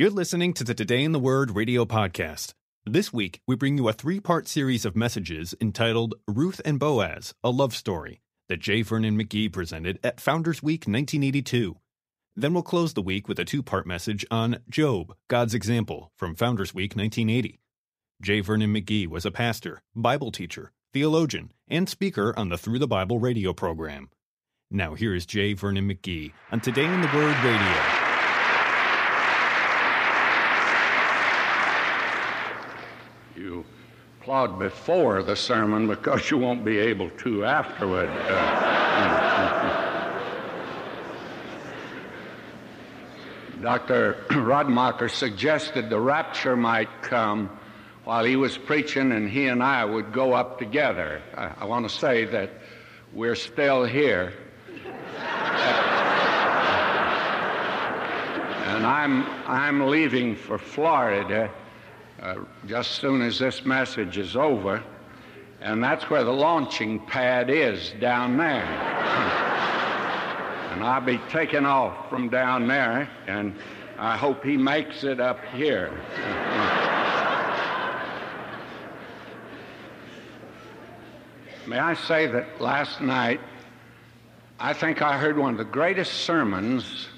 You're listening to the Today in the Word radio podcast. This week, we bring you a three part series of messages entitled Ruth and Boaz, a Love Story, that J. Vernon McGee presented at Founders Week 1982. Then we'll close the week with a two part message on Job, God's Example, from Founders Week 1980. J. Vernon McGee was a pastor, Bible teacher, theologian, and speaker on the Through the Bible radio program. Now, here is J. Vernon McGee on Today in the Word radio. You applaud before the sermon because you won't be able to afterward. Uh, uh, uh, uh. Dr. Radmacher suggested the rapture might come while he was preaching and he and I would go up together. I, I want to say that we're still here. and I'm, I'm leaving for Florida uh, just soon as this message is over, and that's where the launching pad is down there. And I'll be taking off from down there, and I hope he makes it up here. May I say that last night, I think I heard one of the greatest sermons,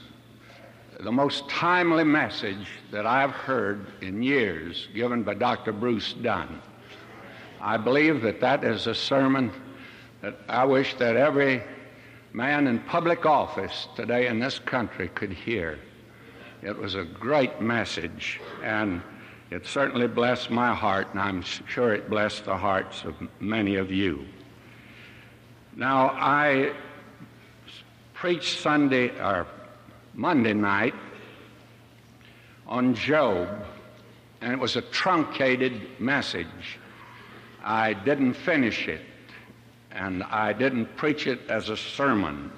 the most timely message that I've heard in years given by Dr. Bruce Dunn. I believe that that is a sermon that I wish that every man in public office today in this country could hear. It was a great message, and it certainly blessed my heart, and I'm sure it blessed the hearts of many of you. Now, I preached Sunday or Monday night on Job, and it was a truncated message. I didn't finish it and I didn't preach it as a sermon.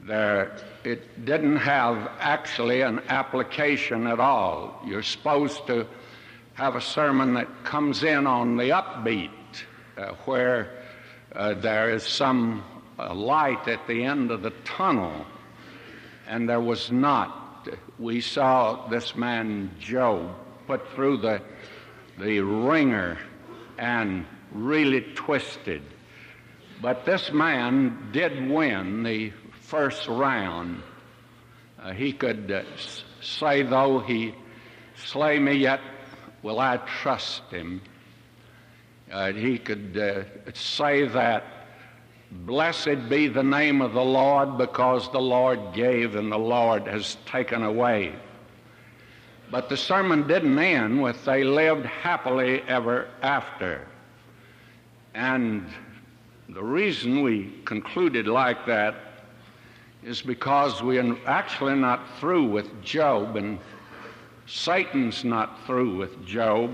There, it didn't have actually an application at all. You're supposed to have a sermon that comes in on the upbeat, uh, where uh, there is some uh, light at the end of the tunnel, and there was not. We saw this man Job put through the the wringer and really twisted but this man did win the first round. Uh, he could uh, say, though he slay me, yet will I trust him. Uh, he could uh, say that, Blessed be the name of the Lord, because the Lord gave and the Lord has taken away. But the sermon didn't end with they lived happily ever after. And the reason we concluded like that is because we are actually not through with Job, and Satan's not through with Job.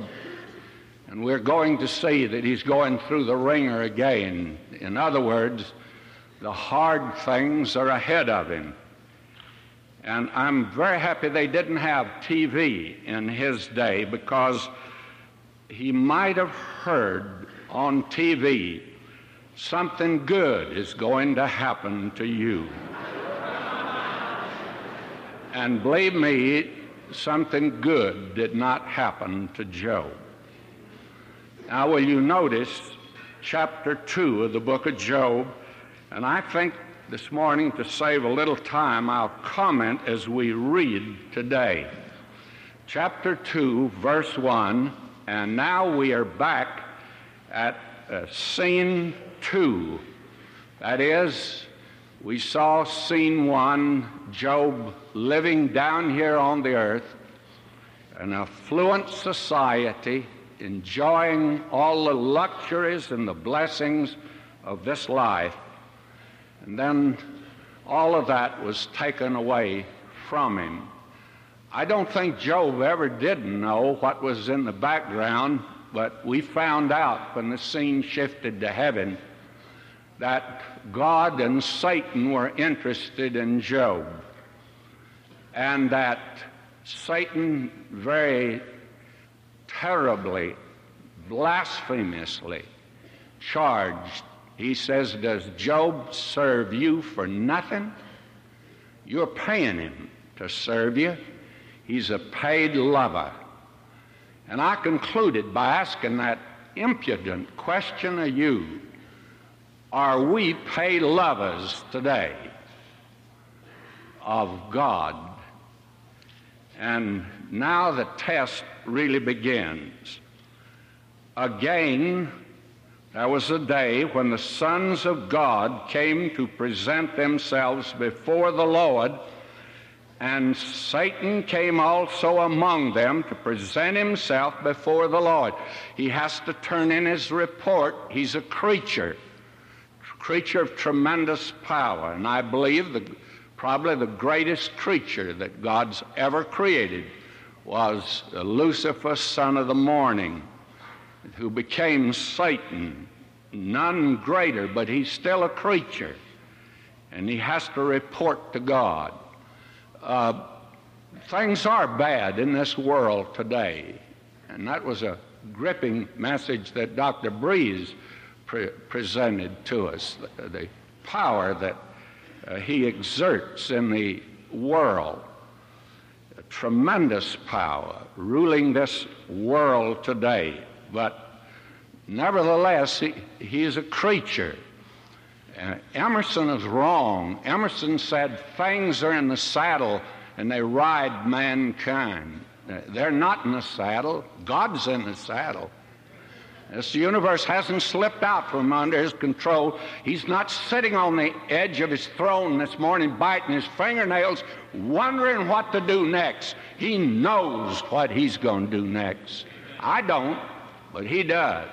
And we're going to see that he's going through the ringer again. In other words, the hard things are ahead of him. And I'm very happy they didn't have TV in his day because he might have heard on TV something good is going to happen to you. and believe me, something good did not happen to Job. Now, will you notice chapter 2 of the book of Job? And I think this morning, to save a little time, I'll comment as we read today. Chapter 2, verse 1, and now we are back at uh, scene two. That is, we saw scene one, Job living down here on the earth, an affluent society, enjoying all the luxuries and the blessings of this life. And then all of that was taken away from him. I don't think Job ever did know what was in the background, but we found out when the scene shifted to heaven that God and Satan were interested in Job, and that Satan very terribly, blasphemously charged. He says, Does Job serve you for nothing? You're paying him to serve you. He's a paid lover. And I concluded by asking that impudent question of you Are we paid lovers today of God? And now the test really begins. Again, there was a day when the sons of God came to present themselves before the Lord, and Satan came also among them to present himself before the Lord. He has to turn in his report. He's a creature, creature of tremendous power, and I believe the, probably the greatest creature that God's ever created was Lucifer, son of the morning who became Satan. None greater, but he's still a creature. And he has to report to God. Uh, things are bad in this world today. And that was a gripping message that Dr. Breese pre- presented to us the, the power that uh, he exerts in the world. Tremendous power ruling this world today but nevertheless, he, he is a creature. Uh, Emerson is wrong. Emerson said things are in the saddle and they ride mankind. Uh, they're not in the saddle, God's in the saddle. This universe hasn't slipped out from under his control. He's not sitting on the edge of his throne this morning, biting his fingernails, wondering what to do next. He knows what he's going to do next. I don't but he does.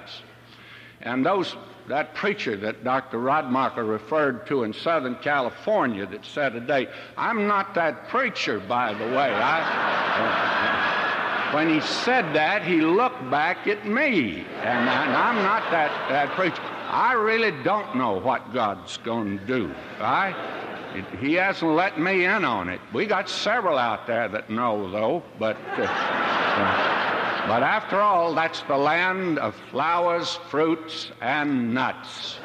And those that preacher that Dr. Radmacher referred to in Southern California that said today, I'm not that preacher, by the way. I, when he said that, he looked back at me, and, and I'm not that, that preacher. I really don't know what God's going to do. I, It, he hasn't let me in on it. We got several out there that know, though, but. Uh, uh, but after all, that's the land of flowers, fruits, and nuts.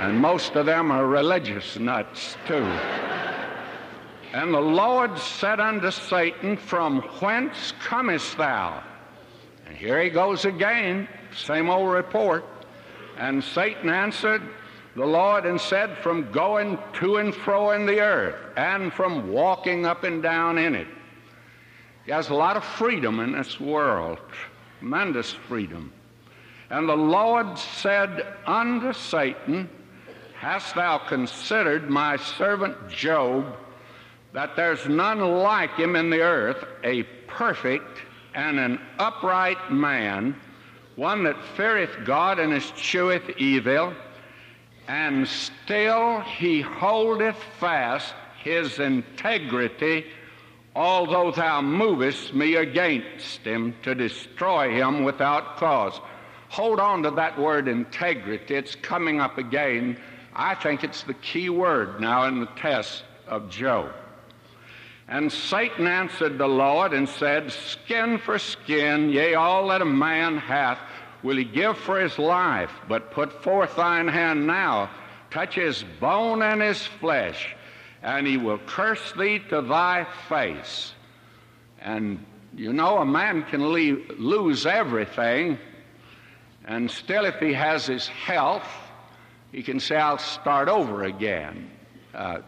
And most of them are religious nuts, too. And the Lord said unto Satan, From whence comest thou? And here he goes again, same old report. And Satan answered, the Lord and said, from going to and fro in the earth and from walking up and down in it. He has a lot of freedom in this world, tremendous freedom. And the Lord said unto Satan, Hast thou considered my servant Job, that there's none like him in the earth, a perfect and an upright man, one that feareth God and escheweth evil? and still he holdeth fast his integrity, although thou movest me against him to destroy him without cause. Hold on to that word integrity. It's coming up again. I think it's the key word now in the test of Job. And Satan answered the Lord and said, Skin for skin, yea, all that a man hath will he give for his life, but put forth thine hand now, touch his bone and his flesh, and he will curse thee to thy face. And you know, a man can leave, lose everything, and still, if he has his health, he can say, I'll start over again. Uh,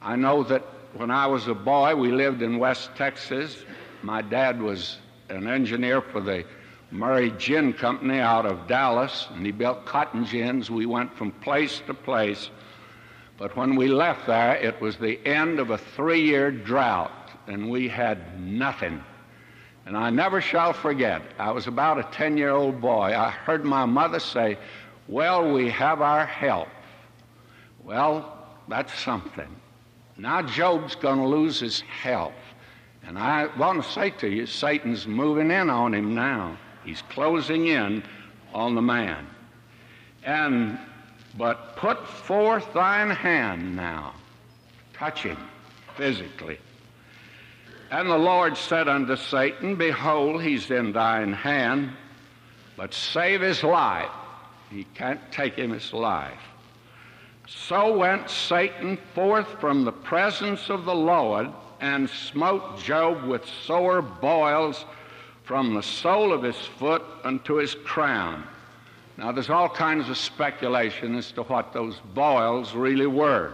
I know that when I was a boy, we lived in West Texas. My dad was an engineer for the Murray Gin Company out of Dallas, and he built cotton gins. We went from place to place. But when we left there, it was the end of a three year drought, and we had nothing. And I never shall forget, I was about a 10 year old boy. I heard my mother say, Well, we have our help. Well, that's something. Now Job's going to lose his health. And I want to say to you, Satan's moving in on him now. He's closing in on the man. And, but put forth thine hand now. Touch him physically. And the Lord said unto Satan, Behold, he's in thine hand, but save his life. He can't take him his life. So went Satan forth from the presence of the Lord and smote Job with sore boils from the sole of his foot unto his crown. Now, there's all kinds of speculation as to what those boils really were.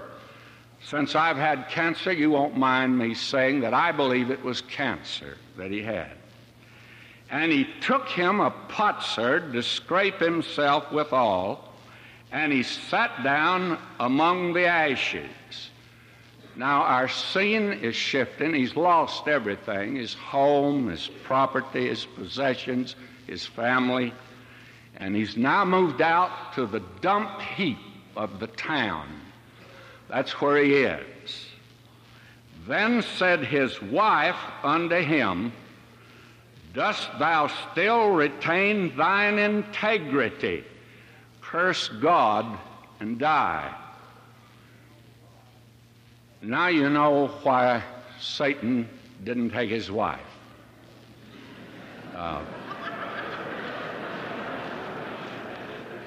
Since I've had cancer, you won't mind me saying that I believe it was cancer that he had. And he took him a potsherd to scrape himself withal, and he sat down among the ashes. Now, our scene is shifting. He's lost everything his home, his property, his possessions, his family. And he's now moved out to the dump heap of the town. That's where he is. Then said his wife unto him, Dost thou still retain thine integrity? Curse God and die. Now you know why Satan didn't take his wife. Uh,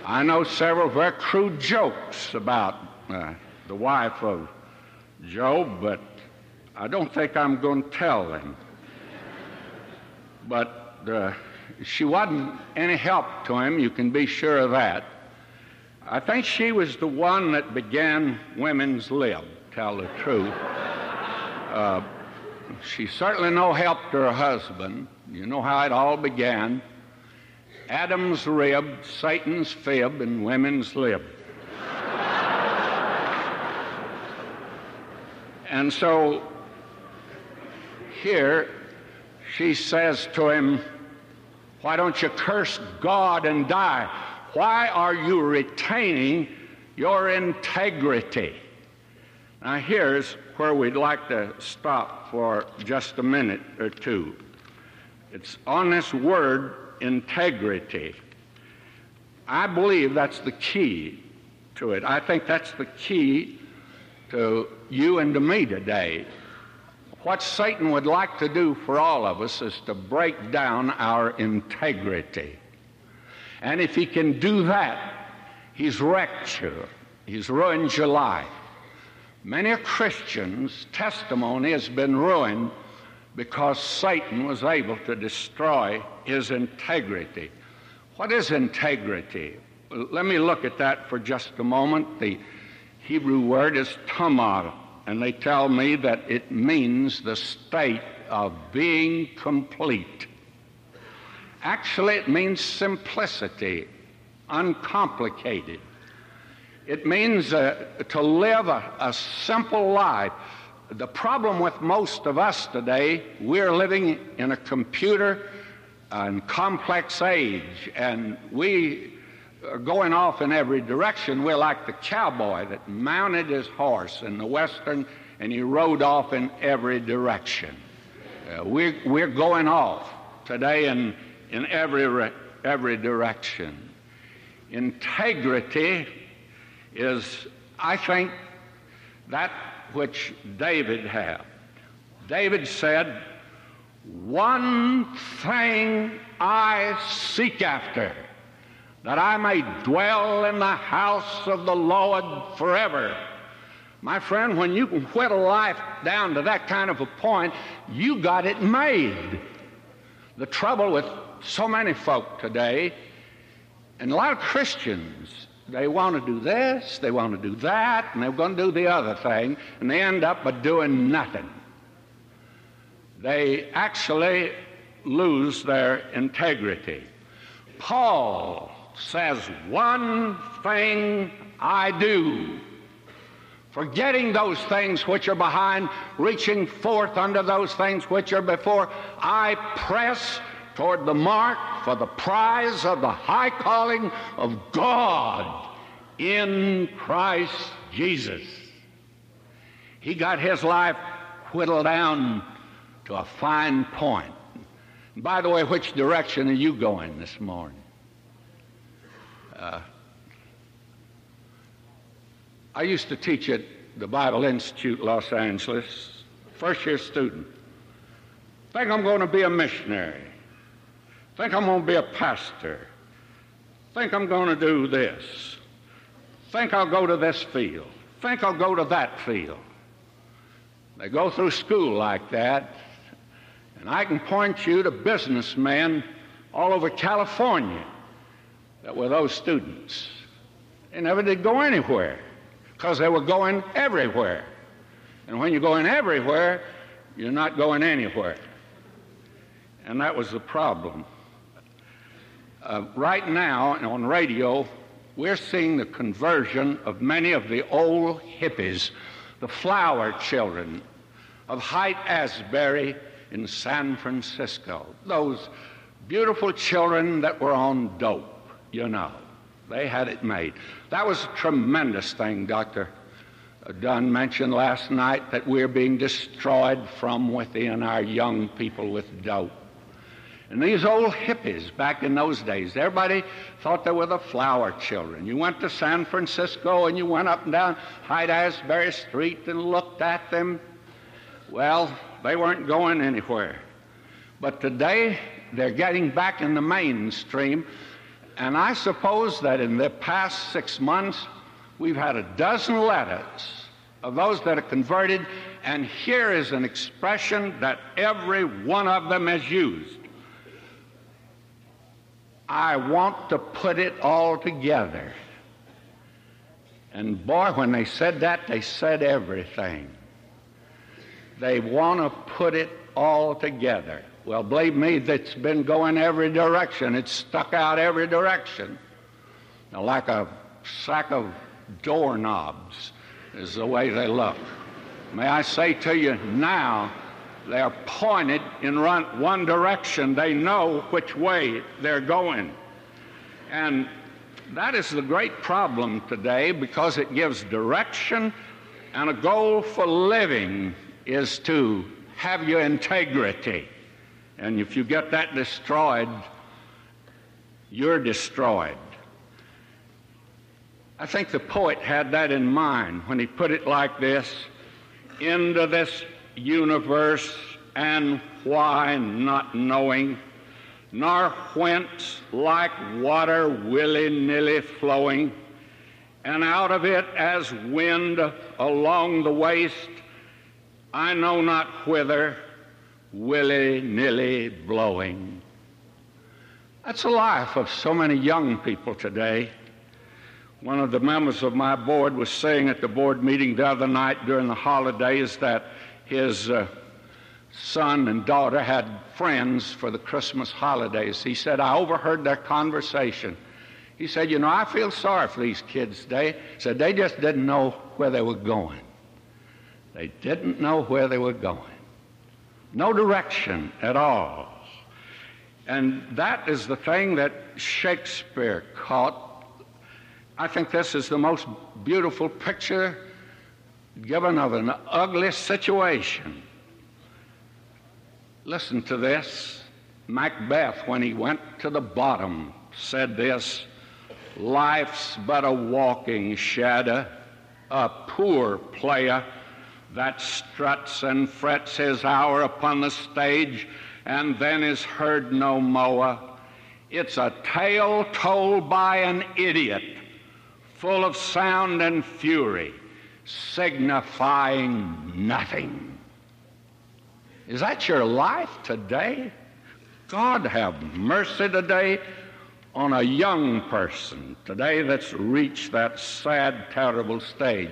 I know several very crude jokes about uh, the wife of Job, but I don't think I'm going to tell them. But uh, she wasn't any help to him, you can be sure of that. I think she was the one that began women's lib, tell the truth. Uh, she's certainly no help to her husband. You know how it all began. Adam's rib, Satan's fib, and women's lib. and so here she says to him, Why don't you curse God and die? Why are you retaining your integrity? Now, here's where we'd like to stop for just a minute or two. It's on this word integrity. I believe that's the key to it. I think that's the key to you and to me today. What Satan would like to do for all of us is to break down our integrity. And if he can do that, he's wrecked you, he's ruined your life. Many Christians' testimony has been ruined because Satan was able to destroy his integrity. What is integrity? Let me look at that for just a moment. The Hebrew word is tamar, and they tell me that it means the state of being complete. Actually, it means simplicity, uncomplicated. It means uh, to live a, a simple life the problem with most of us today, we're living in a computer and complex age, and we going off in every direction. We're like the cowboy that mounted his horse in the western and he rode off in every direction. Uh, we're, we're going off today in, in every, every direction. Integrity is, I think, that which David had. David said, One thing I seek after, that I may dwell in the house of the Lord forever. My friend, when you can whittle life down to that kind of a point, you got it made. The trouble with so many folk today, and a lot of Christians, they want to do this, they want to do that, and they're going to do the other thing, and they end up by doing nothing. They actually lose their integrity. Paul says, One thing I do, forgetting those things which are behind, reaching forth unto those things which are before, I press toward the mark for the prize of the high calling of God in Christ Jesus. He got his life whittled down to a fine point. By the way, which direction are you going this morning? Uh, I used to teach at the Bible Institute, Los Angeles, first year student. Think I'm going to be a missionary. Think I'm going to be a pastor. Think I'm going to do this. think I'll go to this field, think I'll go to that field. They go through school like that, and I can point you to businessmen all over California that were those students. They never did go anywhere because they were going everywhere. And when you're going everywhere, you're not going anywhere. And that was the problem. Uh, right now on radio, we're seeing the conversion of many of the old hippies, the flower children of Haight Ashbury in San Francisco. Those beautiful children that were on dope, you know. They had it made. That was a tremendous thing, Dr. Dunn mentioned last night, that we're being destroyed from within our young people with dope. And these old hippies back in those days, everybody thought they were the flower children. You went to San Francisco and you went up and down Haight Ashbury Street and looked at them. Well, they weren't going anywhere. But today, they're getting back in the mainstream. And I suppose that in the past six months, we've had a dozen letters of those that are converted. And here is an expression that every one of them has used I want to put it all together. And boy, when they said that, they said everything. They want to put it all together. Well, believe me, that's been going every direction. It's stuck out every direction. Now, like a sack of doorknobs is the way they look. May I say to you now, they're pointed in one direction. They know which way they're going. And that is the great problem today because it gives direction and a goal for living is to have your integrity. And if you get that destroyed, you're destroyed. I think the poet had that in mind when he put it like this into this universe and why not knowing, nor whence like water willy nilly flowing, and out of it as wind along the waste, I know not whither, willy nilly blowing. That's the life of so many young people today. One of the members of my board was saying at the board meeting the other night during the holidays that his uh, son and daughter had friends for the Christmas holidays. He said, I overheard their conversation. He said, You know, I feel sorry for these kids today. He said, They just didn't know where they were going. They didn't know where they were going. No direction at all. And that is the thing that Shakespeare caught. I think this is the most beautiful picture given of an ugly situation. Listen to this. Macbeth, when he went to the bottom, said this Life's but a walking shadow, a poor player that struts and frets his hour upon the stage and then is heard no more. It's a tale told by an idiot, full of sound and fury signifying nothing. Is that your life today? God have mercy today on a young person today that's reached that sad, terrible stage.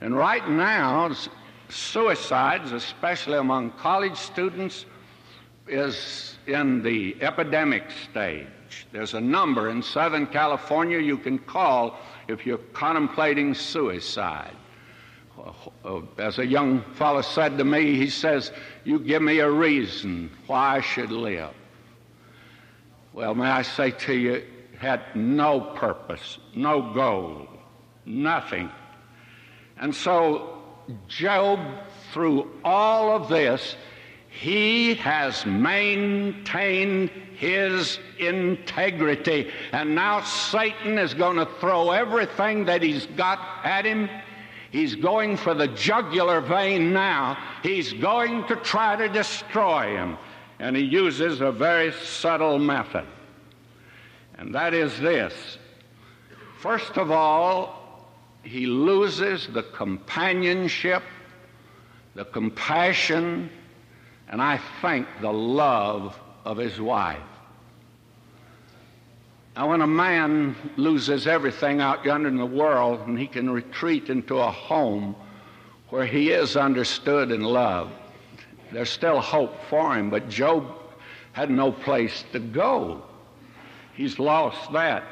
And right now, suicides, especially among college students, is in the epidemic stage. There's a number in Southern California you can call if you're contemplating suicide. As a young fellow said to me, he says, You give me a reason why I should live. Well, may I say to you, had no purpose, no goal, nothing. And so, Job, through all of this, he has maintained his integrity. And now Satan is going to throw everything that he's got at him He's going for the jugular vein now. He's going to try to destroy him. And he uses a very subtle method. And that is this. First of all, he loses the companionship, the compassion, and I think the love of his wife. Now, when a man loses everything out yonder in the world and he can retreat into a home where he is understood and loved, there's still hope for him. But Job had no place to go. He's lost that.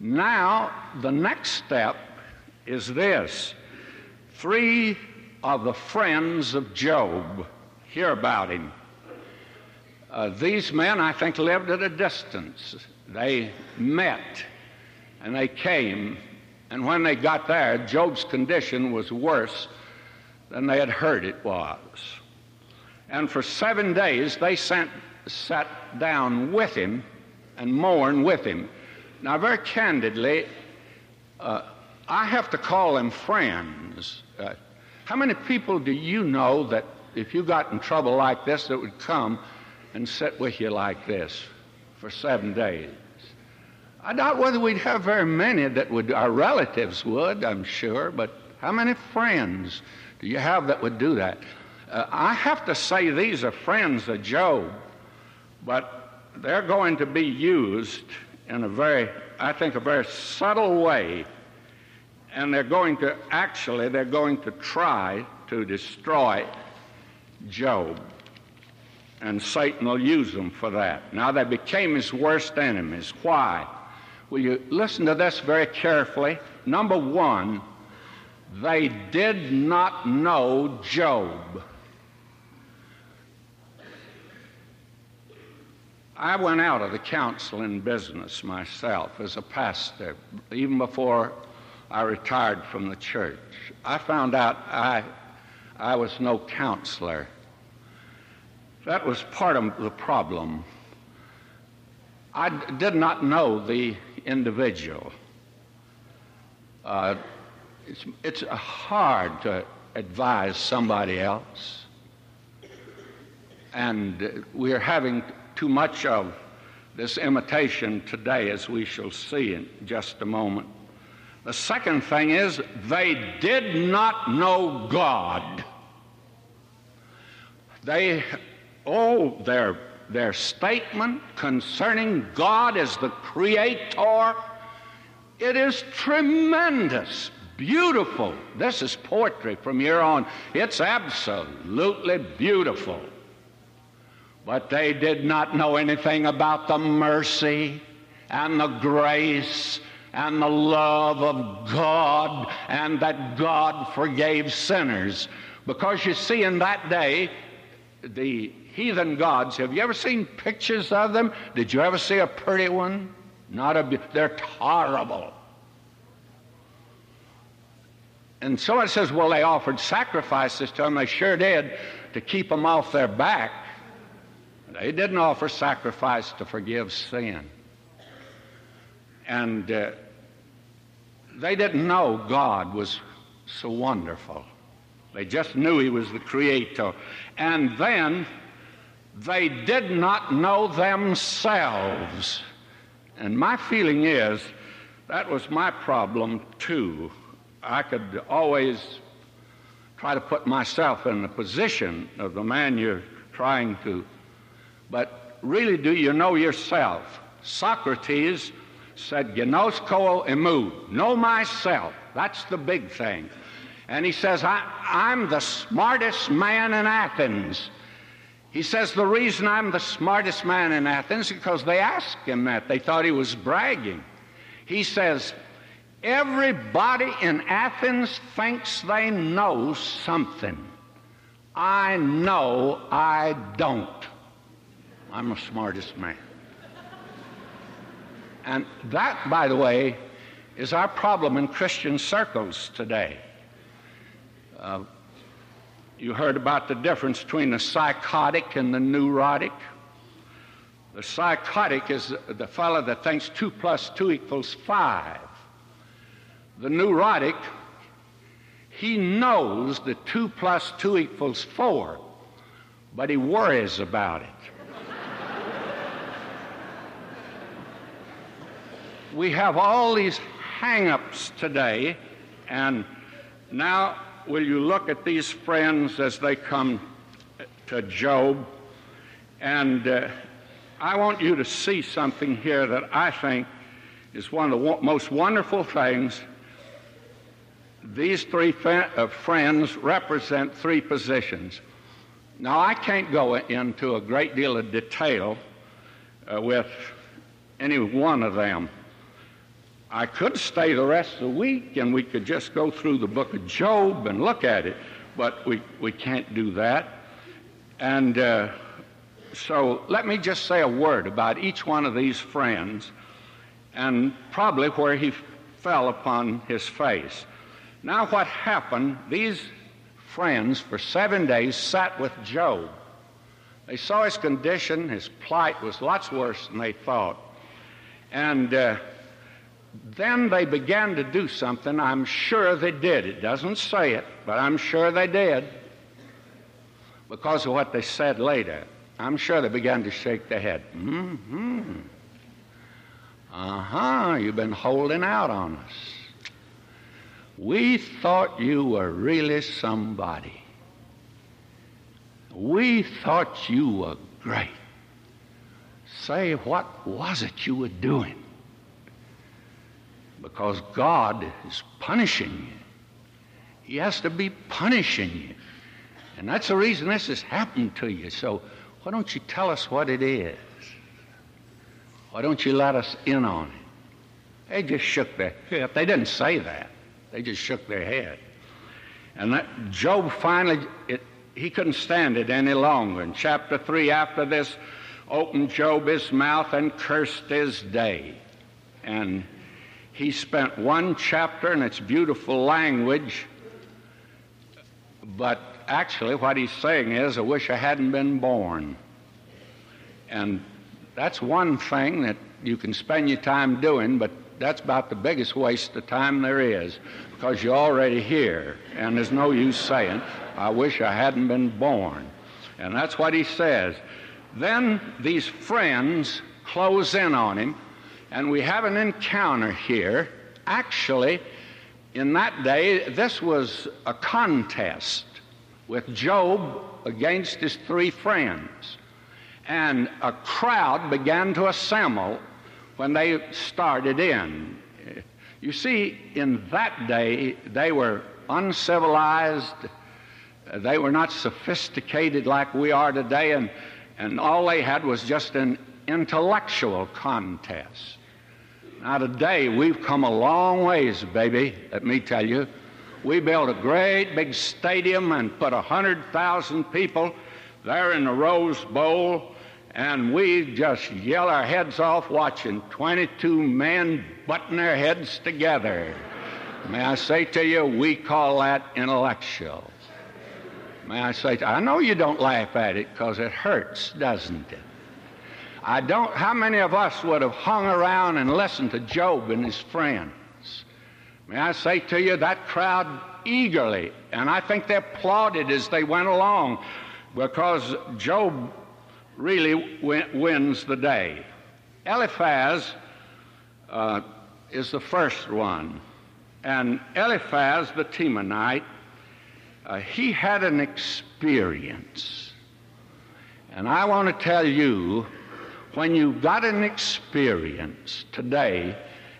Now, the next step is this three of the friends of Job hear about him. Uh, these men, I think, lived at a distance. They met and they came, and when they got there, Job's condition was worse than they had heard it was. And for seven days, they sent, sat down with him and mourned with him. Now, very candidly, uh, I have to call them friends. Uh, how many people do you know that if you got in trouble like this, that would come and sit with you like this for seven days? I doubt whether we'd have very many that would, our relatives would, I'm sure, but how many friends do you have that would do that? Uh, I have to say these are friends of Job, but they're going to be used in a very, I think, a very subtle way. And they're going to, actually, they're going to try to destroy Job. And Satan will use them for that. Now, they became his worst enemies. Why? Will you listen to this very carefully? Number one, they did not know Job. I went out of the counseling business myself as a pastor, even before I retired from the church. I found out I, I was no counselor. That was part of the problem. I did not know the individual. Uh, it's, it's hard to advise somebody else. And we're having too much of this imitation today, as we shall see in just a moment. The second thing is, they did not know God. They, oh, their their statement concerning God as the creator. It is tremendous, beautiful. This is poetry from here on. It's absolutely beautiful. But they did not know anything about the mercy and the grace and the love of God and that God forgave sinners. Because you see, in that day, the heathen gods. Have you ever seen pictures of them? Did you ever see a pretty one? Not a. They're horrible. And someone says, well, they offered sacrifices to them. They sure did to keep them off their back. They didn't offer sacrifice to forgive sin. And uh, they didn't know God was so wonderful. They just knew He was the Creator. And then they did not know themselves. And my feeling is that was my problem too. I could always try to put myself in the position of the man you're trying to. But really, do you know yourself? Socrates said, Gnosko emu, know myself. That's the big thing. And he says, I, I'm the smartest man in Athens. He says, The reason I'm the smartest man in Athens is because they asked him that. They thought he was bragging. He says, Everybody in Athens thinks they know something. I know I don't. I'm the smartest man. And that, by the way, is our problem in Christian circles today. Uh, you heard about the difference between the psychotic and the neurotic. The psychotic is the fellow that thinks 2 plus 2 equals 5. The neurotic, he knows that 2 plus 2 equals 4, but he worries about it. We have all these hang ups today And now, will you look at these friends as they come to Job? And uh, I want you to see something here that I think is one of the most wonderful things. These three uh, friends represent three positions. Now, I can't go into a great deal of detail uh, with any one of them. I could stay the rest of the week and we could just go through the book of Job and look at it, but we, we can't do that. And uh, so let me just say a word about each one of these friends and probably where he fell upon his face. Now, what happened, these friends for seven days sat with Job. They saw his condition, his plight was lots worse than they thought. And uh, then they began to do something. I'm sure they did. It doesn't say it, but I'm sure they did because of what they said later. I'm sure they began to shake their head. Mm-hmm. Uh-huh, you've been holding out on us. We thought you were really somebody. We thought you were great. Say, what was it you were doing? Because God is punishing you. He has to be punishing you. And that's the reason this has happened to you. So why don't you tell us what it is? Why don't you let us in on it? They just shook their head. They didn't say that. They just shook their head. And that Job finally, it, he couldn't stand it any longer. In chapter 3, after this, opened Job his mouth and cursed his day. And he spent one chapter and its beautiful language, but actually, what he's saying is, I wish I hadn't been born. And that's one thing that you can spend your time doing, but that's about the biggest waste of time there is because you're already here, and there's no use saying, I wish I hadn't been born. And that's what he says. Then these friends close in on him and we have an encounter here. Actually, in that day, this was a contest with Job against his three friends. And a crowd began to assemble when they started in. You see, in that day, they were uncivilized, they were not sophisticated like we are today, and, and all they had was just an intellectual contest. Now, today, we've come a long ways, baby, let me tell you. We built a great big stadium and put 100,000 people there in the Rose Bowl, and we just yell our heads off watching 22 men button their heads together. May I say to you, we call that intellectual. May I say, to, I know you don't laugh at it because it hurts, doesn't it? I don't, how many of us would have hung around and listened to Job and his friends? May I say to you, that crowd eagerly, and I think they applauded as they went along because Job really wins the day. Eliphaz uh, is the first one. And Eliphaz, the Temanite, uh, he had an experience. And I want to tell you when you've got an experience today,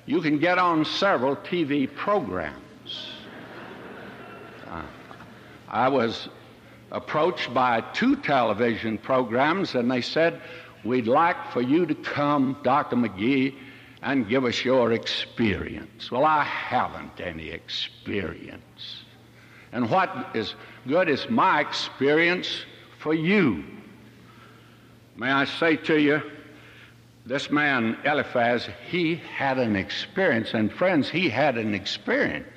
you can get on several TV programs. Uh, I was approached by two television programs, and they said, We'd like for you to come, Dr. McGee, and give us your experience. Well, I haven't any experience. And what is good is my experience for you. May I say to you, this man, Eliphaz, he had an experience. And friends, he had an experience.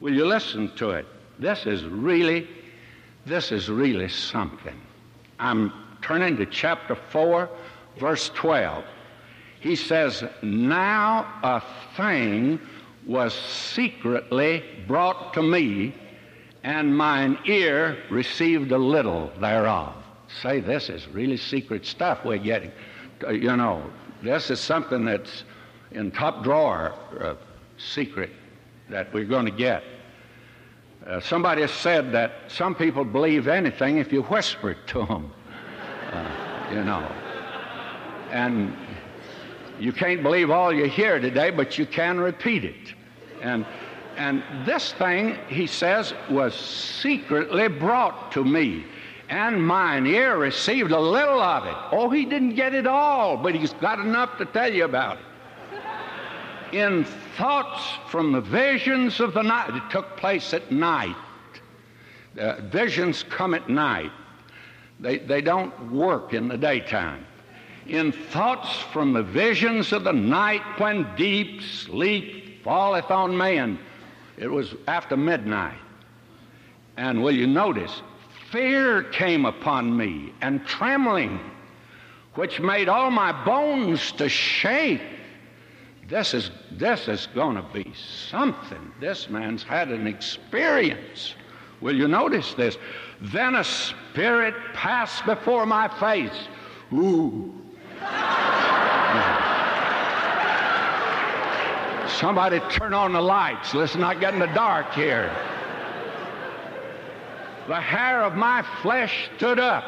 Will you listen to it? This is really, this is really something. I'm turning to chapter 4, verse 12. He says, Now a thing was secretly brought to me, and mine ear received a little thereof. Say, this is really secret stuff we're getting. Uh, you know, this is something that's in top drawer, uh, secret that we're going to get. Uh, somebody said that some people believe anything if you whisper it to them, uh, you know. And you can't believe all you hear today, but you can repeat it. And, and this thing, he says, was secretly brought to me and mine ear received a little of it. Oh, he didn't get it all, but he's got enough to tell you about it. In thoughts from the visions of the night, it took place at night. Uh, visions come at night, they, they don't work in the daytime. In thoughts from the visions of the night when deep sleep falleth on man, it was after midnight. And will you notice, fear came upon me and trembling, which made all my bones to shake. This is, this is going to be something. This man's had an experience. Will you notice this? Then a spirit passed before my face. Ooh. Somebody turn on the lights. Listen, I get in the dark here the hair of my flesh stood up.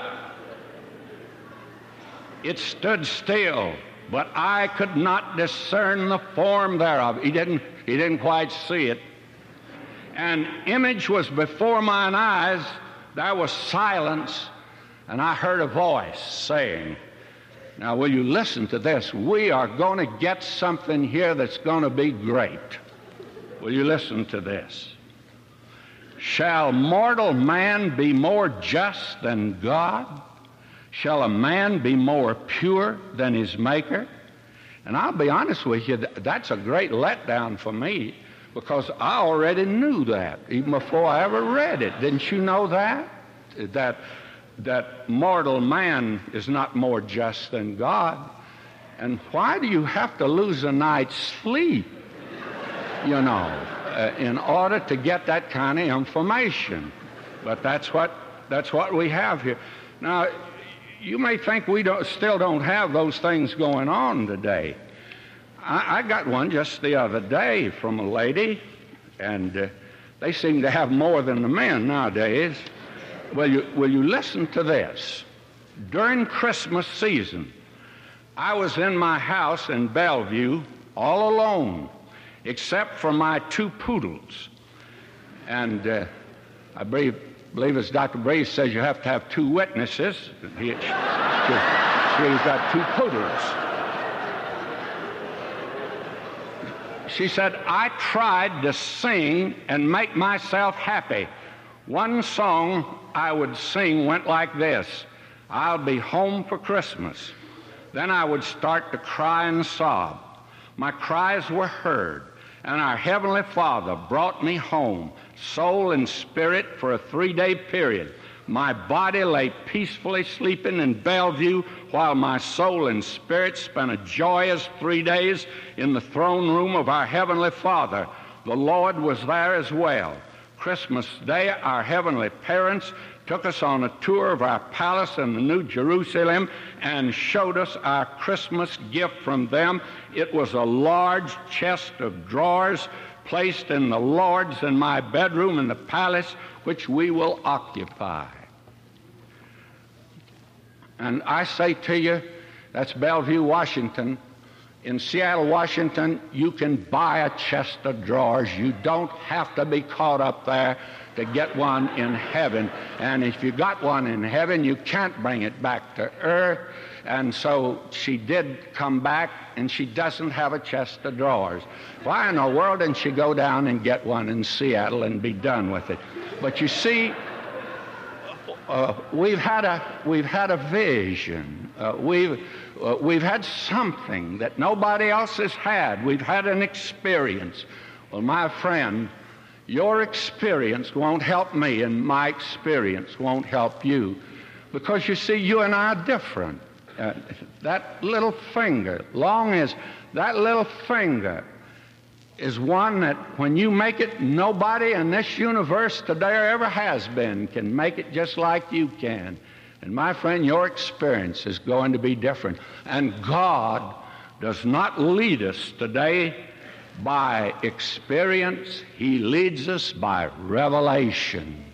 It stood still, but I could not discern the form thereof. He didn't, he didn't quite see it. An image was before mine eyes. There was silence, and I heard a voice saying, Now, will you listen to this? We are going to get something here that's going to be great. Will you listen to this? Shall mortal man be more just than God? Shall a man be more pure than his maker? And I'll be honest with you, that's a great letdown for me because I already knew that even before I ever read it. Didn't you know that? That, that mortal man is not more just than God. And why do you have to lose a night's sleep? You know uh, in order to get that kind of information. But that's what, that's what we have here. Now, you may think we don't, still don't have those things going on today. I, I got one just the other day from a lady, and uh, they seem to have more than the men nowadays. Will you, will you listen to this? During Christmas season, I was in my house in Bellevue all alone except for my two poodles. And uh, I believe, believe as Dr. Breese says, you have to have two witnesses. He, she's got two poodles. She said, I tried to sing and make myself happy. One song I would sing went like this I'll be home for Christmas. Then I would start to cry and sob. My cries were heard and our Heavenly Father brought me home, soul and spirit, for a three day period. My body lay peacefully sleeping in Bellevue while my soul and spirit spent a joyous three days in the throne room of our Heavenly Father. The Lord was there as well. Christmas Day, our heavenly parents took us on a tour of our palace in the New Jerusalem and showed us our Christmas gift from them. It was a large chest of drawers placed in the Lord's in my bedroom in the palace, which we will occupy. And I say to you, that's Bellevue, Washington. In Seattle, Washington, you can buy a chest of drawers. You don't have to be caught up there to get one in heaven. And if you got one in heaven, you can't bring it back to earth. And so she did come back, and she doesn't have a chest of drawers. Why in the world didn't she go down and get one in Seattle and be done with it? But you see, uh, we've had a we've had a vision. Uh, we've uh, we've had something that nobody else has had. We've had an experience. Well, my friend, your experience won't help me, and my experience won't help you. Because you see, you and I are different. Uh, that little finger, long as that little finger is one that when you make it, nobody in this universe today or ever has been can make it just like you can. And my friend, your experience is going to be different. And God does not lead us today by experience, He leads us by revelation.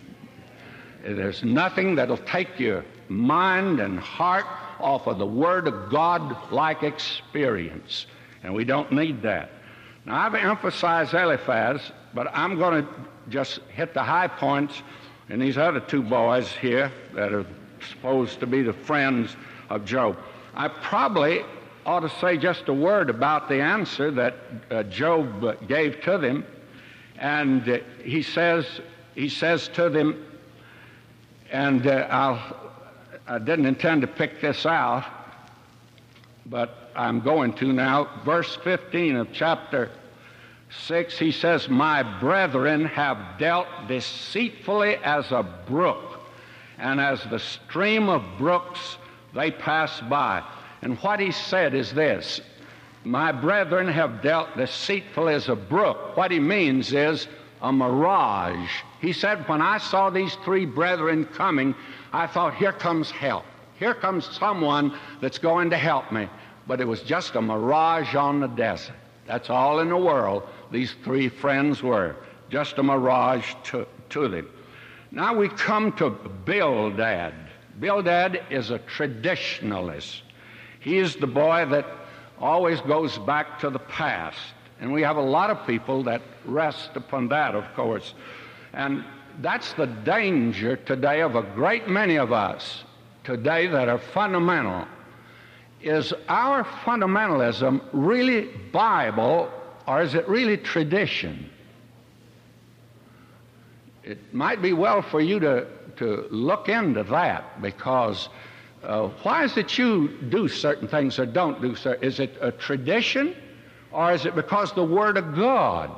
There's nothing that'll take your mind and heart off of the Word of God like experience. And we don't need that. Now, I've emphasized Eliphaz, but I'm going to just hit the high points in these other two boys here that are supposed to be the friends of Job. I probably ought to say just a word about the answer that uh, Job gave to them. And uh, he says, he says to them, and uh, I'll, I didn't intend to pick this out, but I'm going to now. Verse 15 of chapter 6, he says, My brethren have dealt deceitfully as a brook, and as the stream of brooks they pass by. And what he said is this My brethren have dealt deceitfully as a brook. What he means is a mirage. He said, When I saw these three brethren coming, I thought, Here comes help. Here comes someone that's going to help me. But it was just a mirage on the desert. That's all in the world these three friends were. Just a mirage to, to them. Now we come to Bildad. Bildad is a traditionalist. He is the boy that always goes back to the past. And we have a lot of people that rest upon that, of course. And that's the danger today of a great many of us today that are fundamental. Is our fundamentalism really Bible or is it really tradition? It might be well for you to, to look into that because uh, why is it you do certain things or don't do certain? Is it a tradition or is it because the Word of God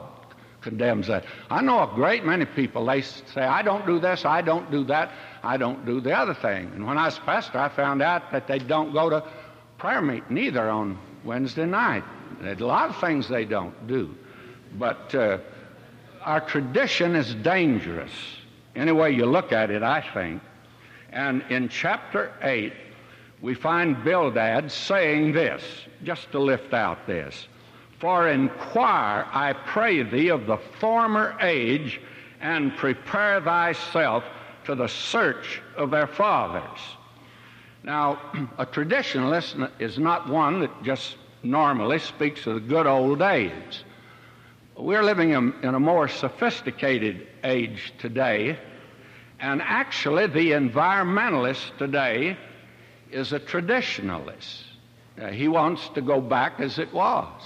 condemns that? I know a great many people, they say, I don't do this, I don't do that, I don't do the other thing. And when I was pastor, I found out that they don't go to prayer meeting either on Wednesday night. There's a lot of things they don't do. But uh, our tradition is dangerous. Any way you look at it, I think. And in chapter 8, we find Bildad saying this, just to lift out this. For inquire, I pray thee, of the former age, and prepare thyself to the search of their fathers. Now, a traditionalist is not one that just normally speaks of the good old days. We're living in, in a more sophisticated age today and actually, the environmentalist today is a traditionalist. Uh, he wants to go back as it was.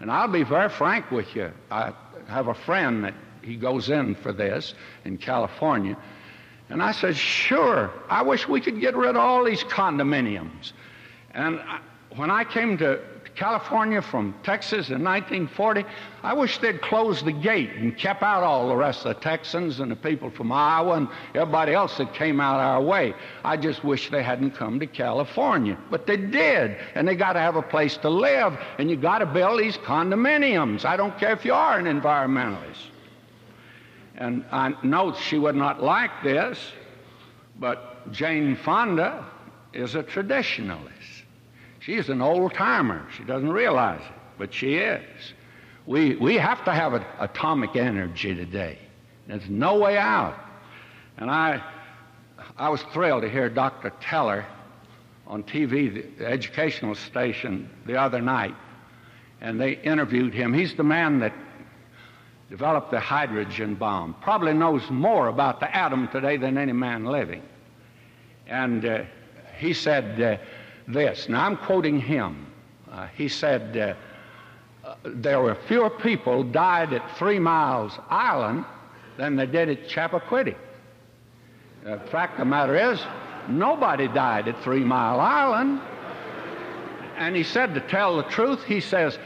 And I'll be very frank with you. I have a friend that he goes in for this in California. And I said, sure, I wish we could get rid of all these condominiums. And I, when I came to California from Texas in 1940, I wish they'd closed the gate and kept out all the rest of the Texans and the people from Iowa and everybody else that came out our way. I just wish they hadn't come to California. But they did, and they got to have a place to live, and you got to build these condominiums. I don't care if you are an environmentalist. And I know she would not like this, but Jane Fonda is a traditionalist. She's an old timer. She doesn't realize it, but she is. We, we have to have atomic energy today. There's no way out. And I, I was thrilled to hear Dr. Teller on TV, the educational station, the other night, and they interviewed him. He's the man that developed the hydrogen bomb, probably knows more about the atom today than any man living. And uh, he said, uh, this. Now, I'm quoting him. Uh, he said, uh, uh, There were fewer people died at Three Miles Island than they did at Chappaquiddick. The fact of the matter is, nobody died at Three Mile Island. And he said, to tell the truth, he says,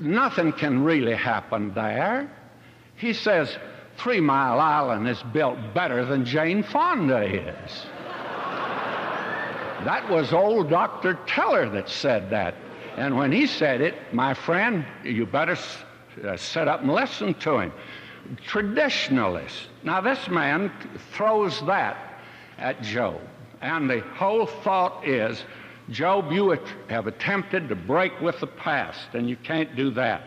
nothing can really happen there. He says, Three Mile Island is built better than Jane Fonda is. That was old Dr. Teller that said that. And when he said it, my friend, you better uh, sit up and listen to him. Traditionalist. Now, this man throws that at Job. And the whole thought is Job, you have attempted to break with the past, and you can't do that.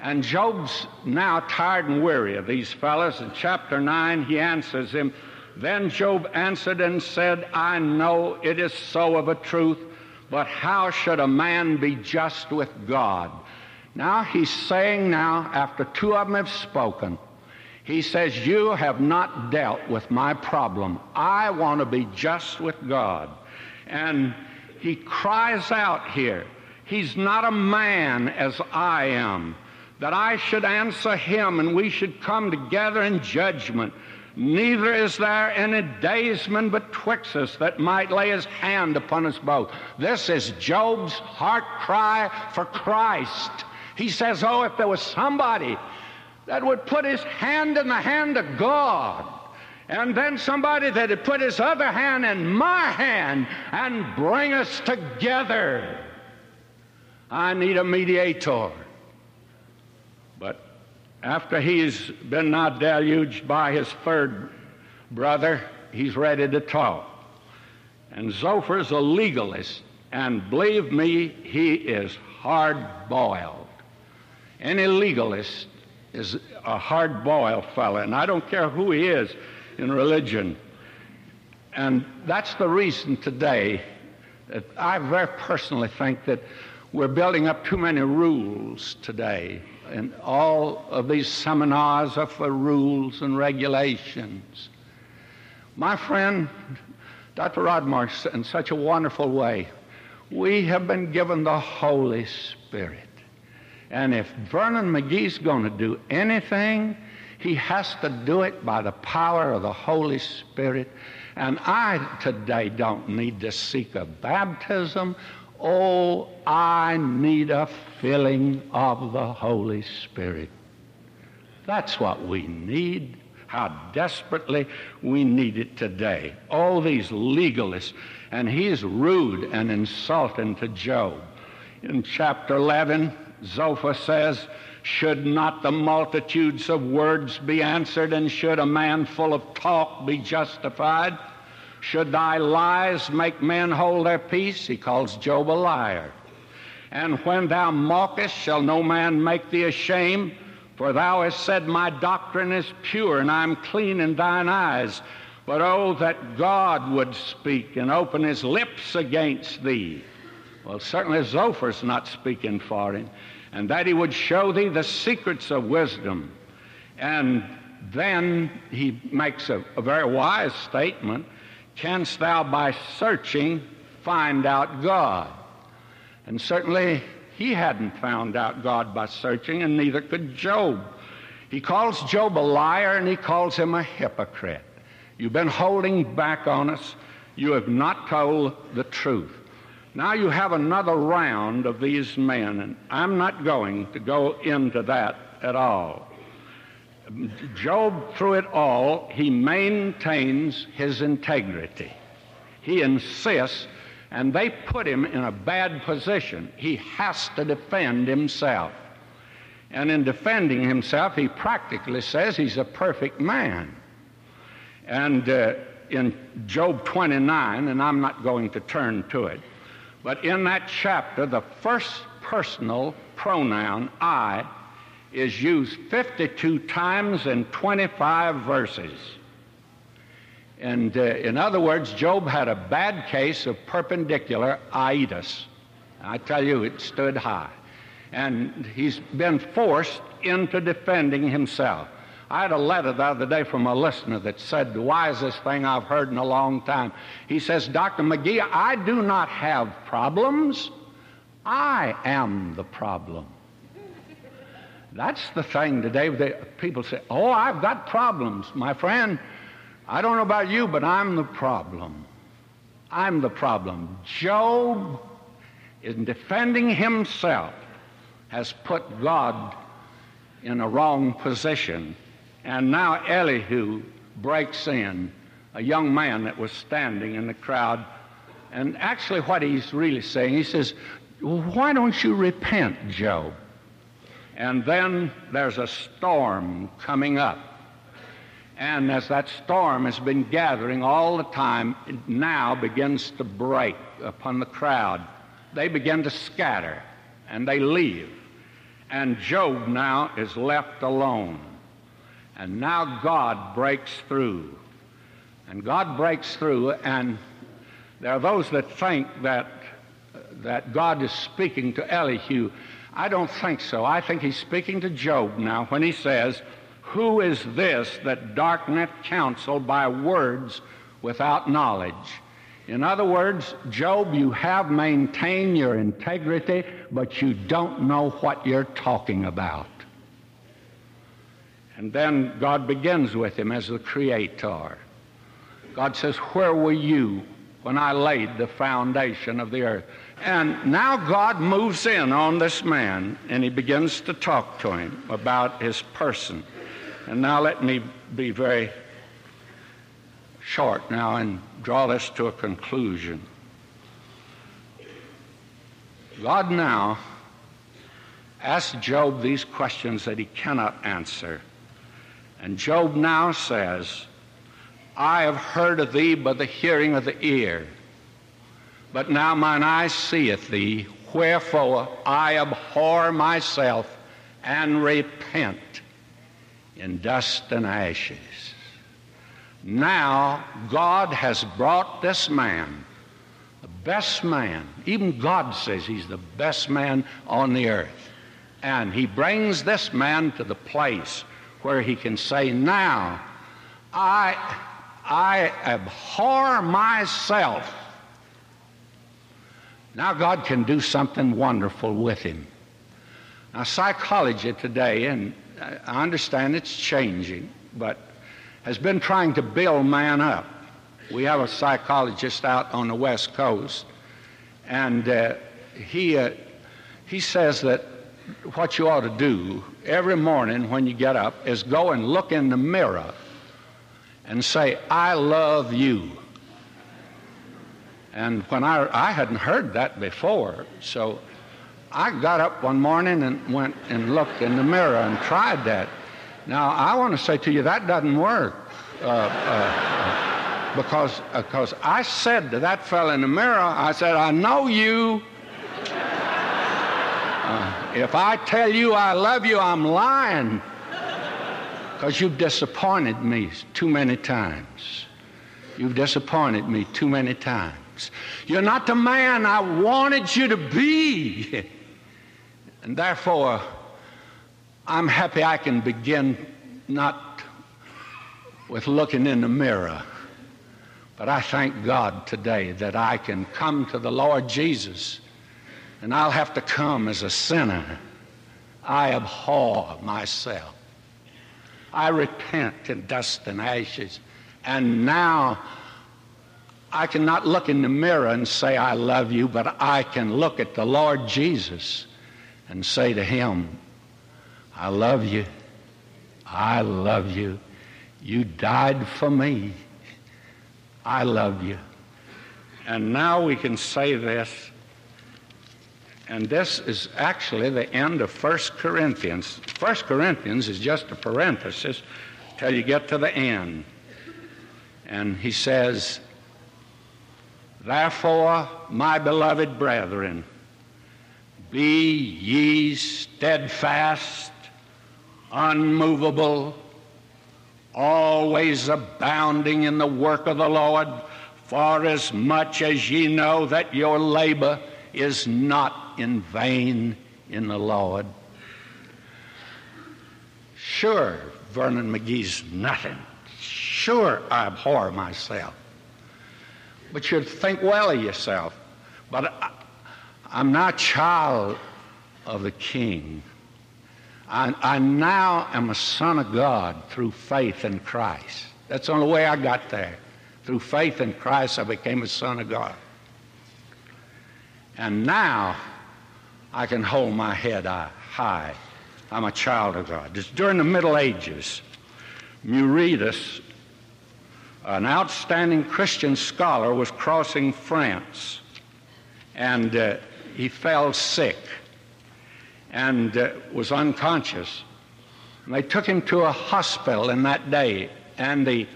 And Job's now tired and weary of these fellows. In chapter 9, he answers him. Then Job answered and said, I know it is so of a truth, but how should a man be just with God? Now he's saying now, after two of them have spoken, he says, You have not dealt with my problem. I want to be just with God. And he cries out here, He's not a man as I am, that I should answer him and we should come together in judgment. Neither is there any daysman betwixt us that might lay his hand upon us both. This is Job's heart cry for Christ. He says, Oh, if there was somebody that would put his hand in the hand of God, and then somebody that would put his other hand in my hand and bring us together. I need a mediator. After he's been now deluged by his third brother, he's ready to talk. And Zophar's a legalist, and believe me, he is hard boiled. Any legalist is a hard boiled fellow, and I don't care who he is in religion. And that's the reason today that I very personally think that we're building up too many rules today. And all of these seminars are for rules and regulations. My friend, Dr. Radmacher, in such a wonderful way, we have been given the Holy Spirit. And if Vernon McGee's going to do anything, he has to do it by the power of the Holy Spirit. And I today don't need to seek a baptism. Oh, I need a filling of the Holy Spirit. That's what we need. How desperately we need it today. All these legalists, and he's rude and insulting to Job. In chapter 11, Zophar says, Should not the multitudes of words be answered, and should a man full of talk be justified? Should thy lies make men hold their peace? He calls Job a liar. And when thou mockest, shall no man make thee ashamed? For thou hast said, My doctrine is pure, and I am clean in thine eyes. But oh, that God would speak and open his lips against thee. Well, certainly Zophar's not speaking for him and that he would show thee the secrets of wisdom. And then he makes a, a very wise statement Canst thou by searching find out God? And certainly he hadn't found out God by searching, and neither could Job. He calls Job a liar and he calls him a hypocrite. You've been holding back on us. You have not told the truth. Now you have another round of these men, and I'm not going to go into that at all. Job, through it all, he maintains his integrity. He insists, and they put him in a bad position. He has to defend himself. And in defending himself, he practically says he's a perfect man. And uh, in Job 29, and I'm not going to turn to it, but in that chapter, the first personal pronoun, I, is used 52 times in 25 verses. And uh, in other words, Job had a bad case of perpendicular itis. I tell you, it stood high. And he's been forced into defending himself. I had a letter the other day from a listener that said, the wisest thing I've heard in a long time. He says, Dr. McGee, I do not have problems. I am the problem. That's the thing today. That people say, Oh, I've got problems. My friend, I don't know about you, but I'm the problem. I'm the problem. Job, in defending himself, has put God in a wrong position and now Elihu breaks in, a young man that was standing in the crowd. And actually, what he's really saying, he says, Why don't you repent, Job? And then there's a storm coming up. And as that storm has been gathering all the time, it now begins to break upon the crowd. They begin to scatter and they leave. And Job now is left alone. And now God breaks through. And God breaks through, and there are those that think that, that God is speaking to Elihu. I don't think so. I think he's speaking to Job now when he says, Who is this that darkeneth counsel by words without knowledge? In other words, Job, you have maintained your integrity, but you don't know what you're talking about. And then God begins with him as the creator. God says, Where were you when I laid the foundation of the earth? And now God moves in on this man and he begins to talk to him about his person. And now let me be very short now and draw this to a conclusion. God now asks Job these questions that he cannot answer. And Job now says, I have heard of thee by the hearing of the ear, but now mine eye seeth thee, wherefore I abhor myself and repent in dust and ashes. Now God has brought this man, the best man, even God says he's the best man on the earth. And he brings this man to the place where he can say, Now I, I abhor myself. Now God can do something wonderful with him. Now, psychology today, and I understand it's changing, but has been trying to build man up. We have a psychologist out on the West Coast, and uh, he, uh, he says that what you ought to do every morning when you get up is go and look in the mirror and say, I love you. And when I, I hadn't heard that before, so I got up one morning and went and looked in the mirror and tried that. Now, I want to say to you, that doesn't work. Uh, uh, because because I said to that fellow in the mirror, I said, I know you. Uh, if I tell you I love you, I'm lying. Because you've disappointed me too many times. You've disappointed me too many times. You're not the man I wanted you to be. And therefore, I'm happy I can begin not with looking in the mirror, but I thank God today that I can come to the Lord Jesus and I'll have to come as a sinner. I abhor myself. I repent in dust and ashes. And now I cannot look in the mirror and say, I love you, but I can look at the Lord Jesus and say to him, I love you. I love you. You died for me. I love you. And now we can say this, and this is actually the end of 1 Corinthians. 1 Corinthians is just a parenthesis till you get to the end. And he says, Therefore, my beloved brethren, be ye steadfast, unmovable, always abounding in the work of the Lord, for as much as ye know that your labor is not in vain in the Lord. Sure, Vernon McGee's nothing. Sure, I abhor myself. But you'd think well of yourself. But I'm not child of the king. I, I now am a son of God through faith in Christ. That's the only way I got there. Through faith in Christ, I became a son of God. And now I can hold my head uh, high. I'm a child of God. It's during the Middle Ages. Muretus, an outstanding Christian scholar, was crossing France. And uh, he fell sick and uh, was unconscious. And they took him to a hospital in that day, and the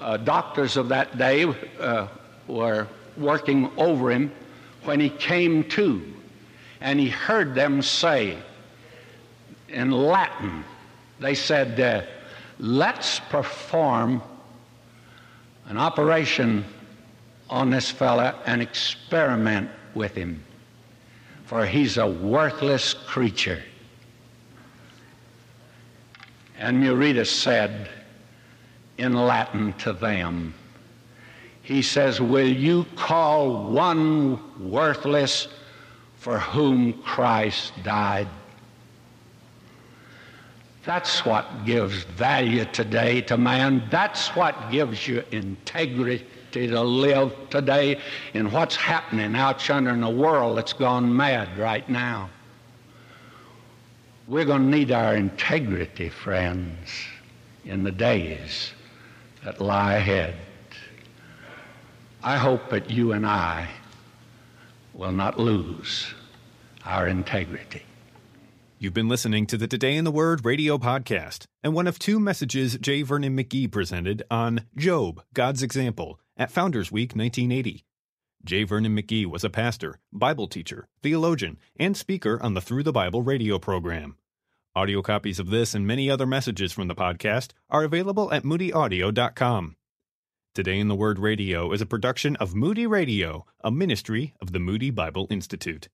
uh, doctors of that day uh, were working over him when he came to. And he heard them say, in Latin. They said, uh, let's perform an operation on this fella and experiment with him, for he's a worthless creature. And Muretus said in Latin to them, he says, Will you call one worthless for whom Christ died? That's what gives value today to man. That's what gives you integrity to live today in what's happening out yonder in the world that's gone mad right now. We're going to need our integrity, friends, in the days that lie ahead. I hope that you and I will not lose our integrity. You've been listening to the Today in the Word radio podcast and one of two messages J. Vernon McGee presented on Job, God's Example, at Founders Week 1980. J. Vernon McGee was a pastor, Bible teacher, theologian, and speaker on the Through the Bible radio program. Audio copies of this and many other messages from the podcast are available at moodyaudio.com. Today in the Word Radio is a production of Moody Radio, a ministry of the Moody Bible Institute.